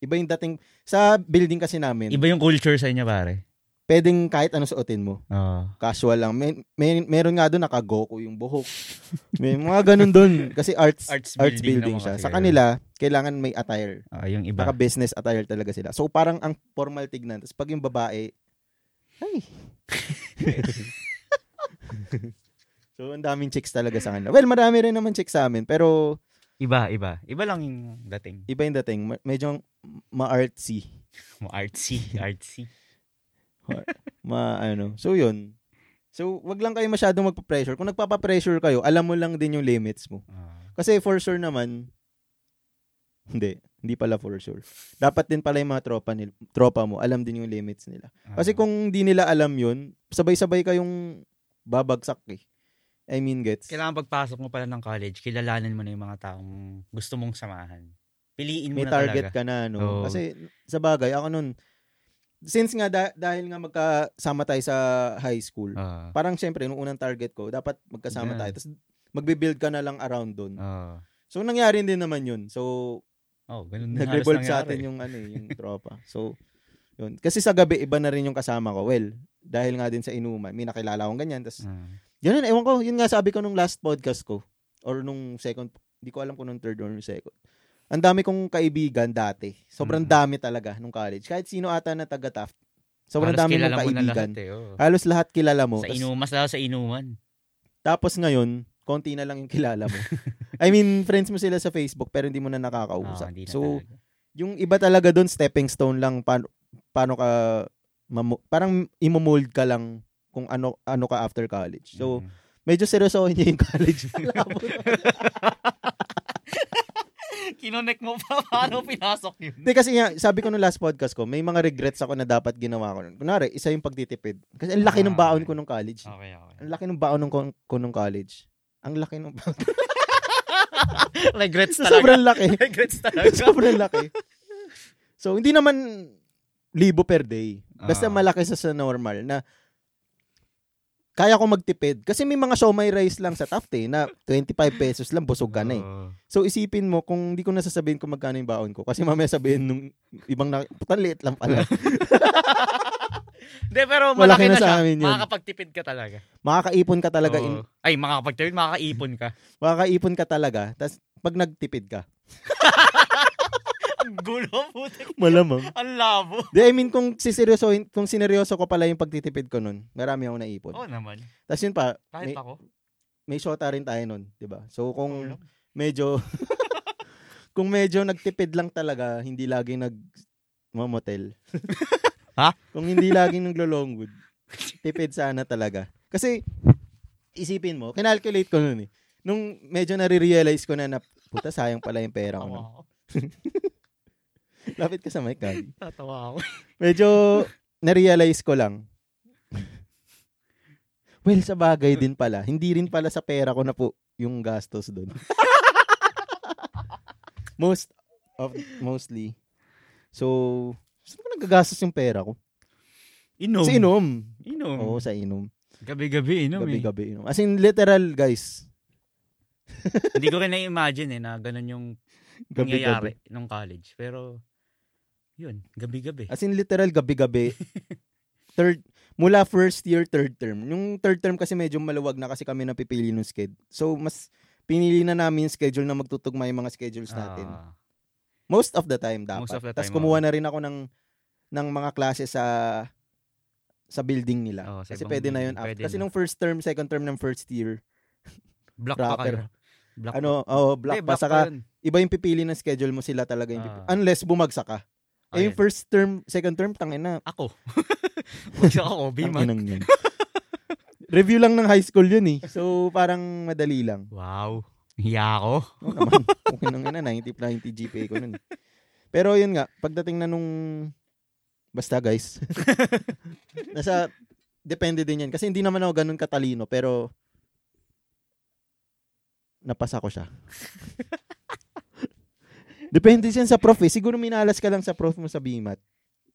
iba yung dating sa building kasi namin. Iba yung culture sa inyo, pare. Pwedeng kahit ano suotin mo. Oo. Casual lang. May, may meron nga doon naka-Goku yung buhok. May mga ganun doon kasi arts Arts arts, building building, naman siya. Sa kanila kailangan may attire. Ah, yung iba. Naka business attire talaga sila. So parang ang formal tignan. Tapos pag yung babae, ay. [LAUGHS] [LAUGHS] so ang daming chicks talaga sa kanila. Well, marami rin naman chicks sa amin. Pero Iba, iba. Iba lang yung dating. Iba yung dating. Ma- medyo ma-artsy. [LAUGHS] Mo artsy. Ma, ano. So, yun. So, wag lang kayo masyadong magpa-pressure. Kung nagpapa-pressure kayo, alam mo lang din yung limits mo. Ah. Kasi for sure naman, hindi. Hindi pala for sure. Dapat din pala yung mga tropa, nil, tropa mo, alam din yung limits nila. Kasi Ah. kung di nila alam yun, sabay-sabay kayong babagsak eh. I mean, gets. kailangan pagpasok mo pala ng college, kilalanin mo na yung mga taong gusto mong samahan. Piliin mo May na target talaga. ka na, no? Oo. Kasi sa bagay, ako nun, since nga da- dahil nga magkasama tayo sa high school, Ah. parang syempre, nung unang target ko, dapat magkasama Yeah. tayo. Tapos magbe-build ka na lang around doon. Ah. So, nangyari din naman yun. So, Oh, ganun nag-revolve sa atin yung ano eh, yung [LAUGHS] tropa. So, yun. Kasi sa gabi, iba na rin yung kasama ko. Well, dahil nga din sa inuman, may nakilala akong ganyan. Tapos, Ah. Ganun, ewan ko, yun nga sabi ko nung last podcast ko, or nung second, hindi ko alam kung nung third or nung second. Ang dami kong kaibigan dati. Sobrang Mhm. dami talaga nung college. Kahit sino ata na taga Taft. Sobrang Halos dami mong kaibigan. lahat eh, oh. Halos lahat kilala mo. Sa inuman, mas lalo sa inuman. tapos ngayon, konti na lang yung kilala mo. I mean, friends mo sila sa Facebook pero hindi mo na Oh, nakakausap. hindi na so, talaga. yung iba talaga doon, stepping stone lang, paano, paano ka, mamu- parang imomold ka lang kung ano ano ka after college. So, Mhm. medyo seryosohin niya yung [LAUGHS] college. Kinonek mo pa paano pinasok yun. Hindi kasi nga, sabi ko nung last podcast ko, may mga regrets ako na dapat ginawa ko nun. Kunwari, isa yung pagtitipid. Kasi ang laki ng Ah, baon okay. ko nung college. Okay, okay. Ang laki ng baon nung ko, ko nung college. Ang laki ng baon. [LAUGHS] Regrets talaga. Sobrang laki. [LAUGHS] Regrets talaga. Sobrang laki. So, hindi naman libo per day. Basta Ah. malaki sa sa normal na kaya ko magtipid. Kasi may mga siomay rice lang sa Taft eh, na 25 pesos lang, busog ka na eh. So isipin mo kung hindi ko nasasabihin kung magkano yung baon ko kasi mamaya sabihin nung ibang na putan liit lang pala. Hindi, pero Malaki malaki na na, sa siya. amin yun. Makakapagtipid ka talaga. Makakaipon ka talaga in. Ay, makakapagtipid, makakaipon ka. makakaipon ka talaga. Tapos pag nagtipid ka, [LAUGHS] gulo, putik. malamang. Ang labo. Di, I mean kung siseryosohin, kung sineryoso ko pala yung pagtitipid ko nun, marami ako naipon. Oo naman. Tapos yun pa, Kahit may, ako. may shota rin tayo nun, 'di ba? So kung lang. medyo [LAUGHS] kung medyo nagtipid lang talaga, hindi laging nag motel. [LAUGHS] Ha? Kung hindi laging naglo-longwood, tipid sana talaga. Kasi isipin mo, kinalculate ko nun eh. Nung medyo nare-realize ko na na puta sayang pala yung pera ko. Ako. [LAUGHS] [LAUGHS] Lapit ka sa mic, Gabi. Tatawa ako. [LAUGHS] Medyo na-realize ko lang. [LAUGHS] Well, sa bagay din pala. Hindi rin pala sa pera ko na po yung gastos doon. Most of mostly. So, saan ko nagagastos yung pera ko? Inom. Sa inom. Inom. Oo, sa inom. Gabi-gabi inom eh. Gabi-gabi inom. As in, literal, guys. Hindi ko rin na-imagine eh na ganun yung Gabi-gabi. nangyayari nung college. Pero, yun, gabi-gabi. As in, literal, gabi-gabi. [LAUGHS] third, mula first year, third term. Yung third term kasi medyo maluwag na kasi kami napipili ng schedule. So, mas pinili na namin yung schedule na magtutugma yung mga schedules natin. Ah, Most of the time dapat. Most of the Tapos time, kumuha oo. na rin ako ng ng mga klase sa sa building nila. Oo, sa kasi pwede na yun. building, after. pwede Kasi na. nung first term, second term ng first year, black pa kayo. Black ano, oh, black pa. black Saka, yun. iba yung pipili ng schedule mo sila talaga. Yung pipi- Ah. Unless bumagsak ka. Eh, yung first term, second term, tangin na. Ako. [LAUGHS] Bagsak ako, Bima. Tanginang yun. [LAUGHS] Review lang ng high school yun eh. So, parang madali lang. Wow. Hiya ako. Oo naman. Okay nang ina, 90, 90 GPA ko nun. Pero yun nga, pagdating na nung, basta guys, [LAUGHS] nasa, depende din yan. Kasi hindi naman ako ganun katalino, pero, napasa ko siya. Depende yan sa prof eh. Siguro minalas ka lang sa prof mo sa BMAT.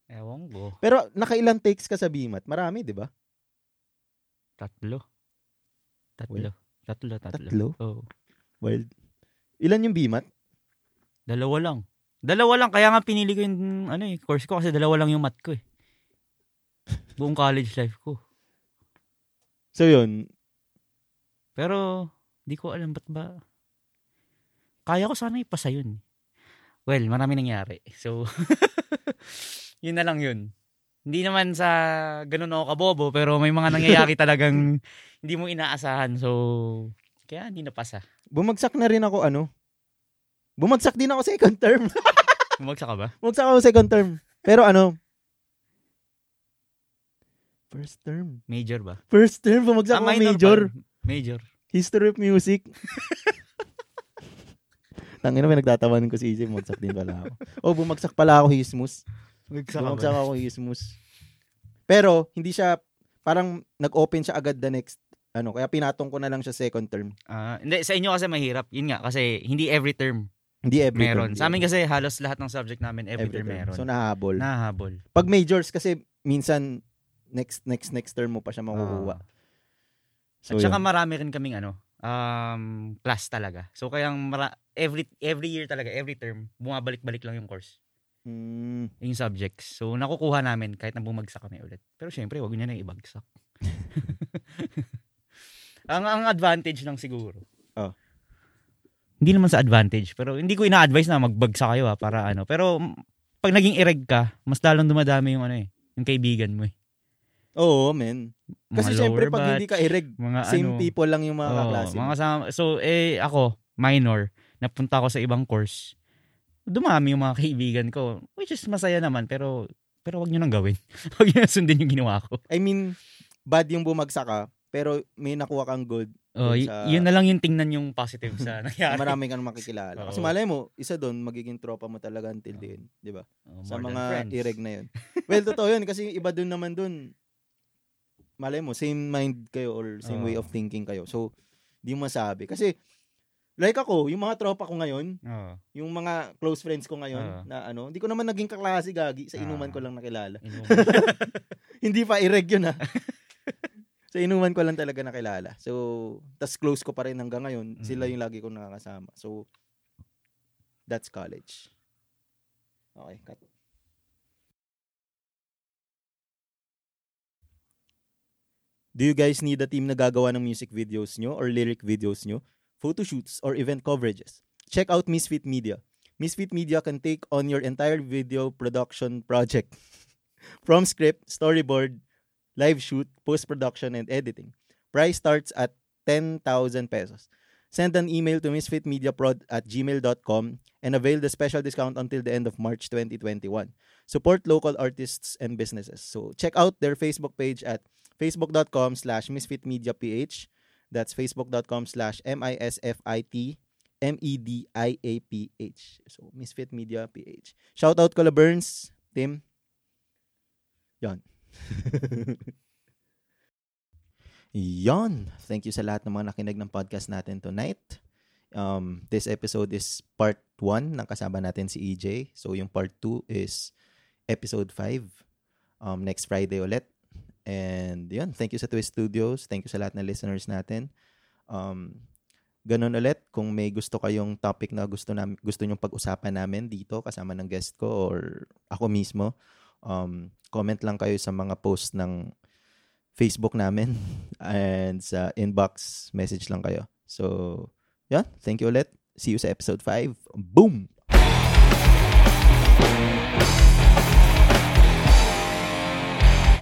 Ewan ko. Pero nakailang takes ka sa BMAT? Marami, di ba? Tatlo. Tatlo. Well, Tatlo, tatlo. tatlo? Oo. Wild. Ilan yung BMAT? Dalawa lang. Dalawa lang. Kaya nga pinili ko yung ano eh, course ko kasi dalawa lang yung mat ko eh. [LAUGHS] Buong college life ko. So yun, Pero, di ko alam ba't ba. Kaya ko sana ipasa yun. Well, marami nangyari. So, [LAUGHS] yun na lang yun. Hindi naman sa ganun ako kabobo, pero may mga nangyayari [LAUGHS] talagang hindi mo inaasahan. So, kaya hindi napasa. bumagsak na rin ako ano, Bumagsak din ako second term. [LAUGHS] Bumagsak ka ba? Bumagsak ako second term. Pero ano, first term. Major ba? First term, bumagsak ako Ah, minor major. pa. Major. History of music. Tangina, may nagtatawanan ko si EJ, bumagsak din pala ako. Oh, bumagsak pala ako hismus. Bumagsak Bumagsak ako hismus. Pero, hindi siya, parang nag-open siya agad the next, ano, kaya pinatong ko na lang siya second term. Ah, hindi, sa inyo kasi mahirap. Yun nga, kasi hindi every term Hindi every meron. term. Sa amin kasi halos lahat ng subject namin every, term, meron. So, nahabol. Nahabol. Pag majors, kasi minsan, next, next, next term mo pa siya makukuha. Ah. So, At saka yun. marami rin kaming ano, um, class talaga. So kaya mara- every every year talaga, every term, bumabalik-balik lang yung course, Mm, yung subjects. So nakukuha namin kahit na bumagsak kami ulit. Pero syempre, wag niyo na ibagsak. [LAUGHS] ang ang advantage lang siguro. Oh. Hindi naman sa advantage, pero hindi ko ina-advise na magbagsak kayo ha, para ano. Pero pag naging ireg ka, mas lalong dumadami yung ano eh, yung kaibigan mo eh. Oo, men. Mga Kasi syempre, lower pag hindi ka ireg, mga same ano, people lang yung mga Oo, kaklase mga kasama. So, eh, ako, minor, napunta ako sa ibang course. Dumami yung mga kaibigan ko, which is masaya naman, pero pero wag niyo nang gawin. [LAUGHS] wag niyo sundin yung ginawa ko. I mean, bad yung bumagsak ka, pero may nakuha kang good. Oh, y- sa- yun na lang yung tingnan yung positive sa na [LAUGHS] nangyari. Marami kang makikilala. Kasi Oo. malay mo, isa doon, magiging tropa mo talaga until the end. Di ba? Oh, Sa mga ireg na yun. Well, totoo yun. Kasi iba doon naman doon. Malay mo, same mind kayo or same way Oo. of thinking kayo. So, di mo masabi. Kasi, like ako, yung mga tropa ko ngayon, Oo. yung mga close friends ko ngayon, Oo. na ano, hindi ko naman naging kaklase gagi. Sa inuman Ah. ko lang nakilala. [LAUGHS] Hindi pa ireg yun ha. [LAUGHS] sa inuman ko lang talaga nakilala. So, tas close ko pa rin hanggang ngayon. Sila Mm. yung lagi kong nakakasama. So, that's college. Okay, cut. Do you guys need a team na gagawa ng music videos nyo or lyric videos nyo, photoshoots, or event coverages? Check out Misfit Media. Misfit Media can take on your entire video production project. [LAUGHS] From script, storyboard, live shoot, post-production, and editing. Price starts at 10,000 pesos. Send an email to misfitmediaprod at gmail.com and avail the special discount until the end of March 2021. Support local artists and businesses. So check out their Facebook page at facebook.com slash misfitmediaph. That's facebook.com slash M-I-S-F-I-T M-E-D-I-A-P-H. So, Misfit Media PH. Shout out Cola Burns, Tim. Yan. [LAUGHS] Yon. Thank you sa lahat ng mga nakinig ng podcast natin tonight. Um, this episode is part 1 ng kasama natin si EJ. So, yung part 2 is episode 5. Um, next Friday ulit. And yun, thank you sa Twist Studios. Thank you sa lahat ng listeners natin. Um, ganun ulit, kung may gusto kayong topic na gusto, nam- gusto nyong pag-usapan namin dito kasama ng guest ko or ako mismo, um, comment lang kayo sa mga post ng Facebook namin [LAUGHS] and sa inbox message lang kayo. So, yan. Thank you ulit. See you sa episode 5. Boom!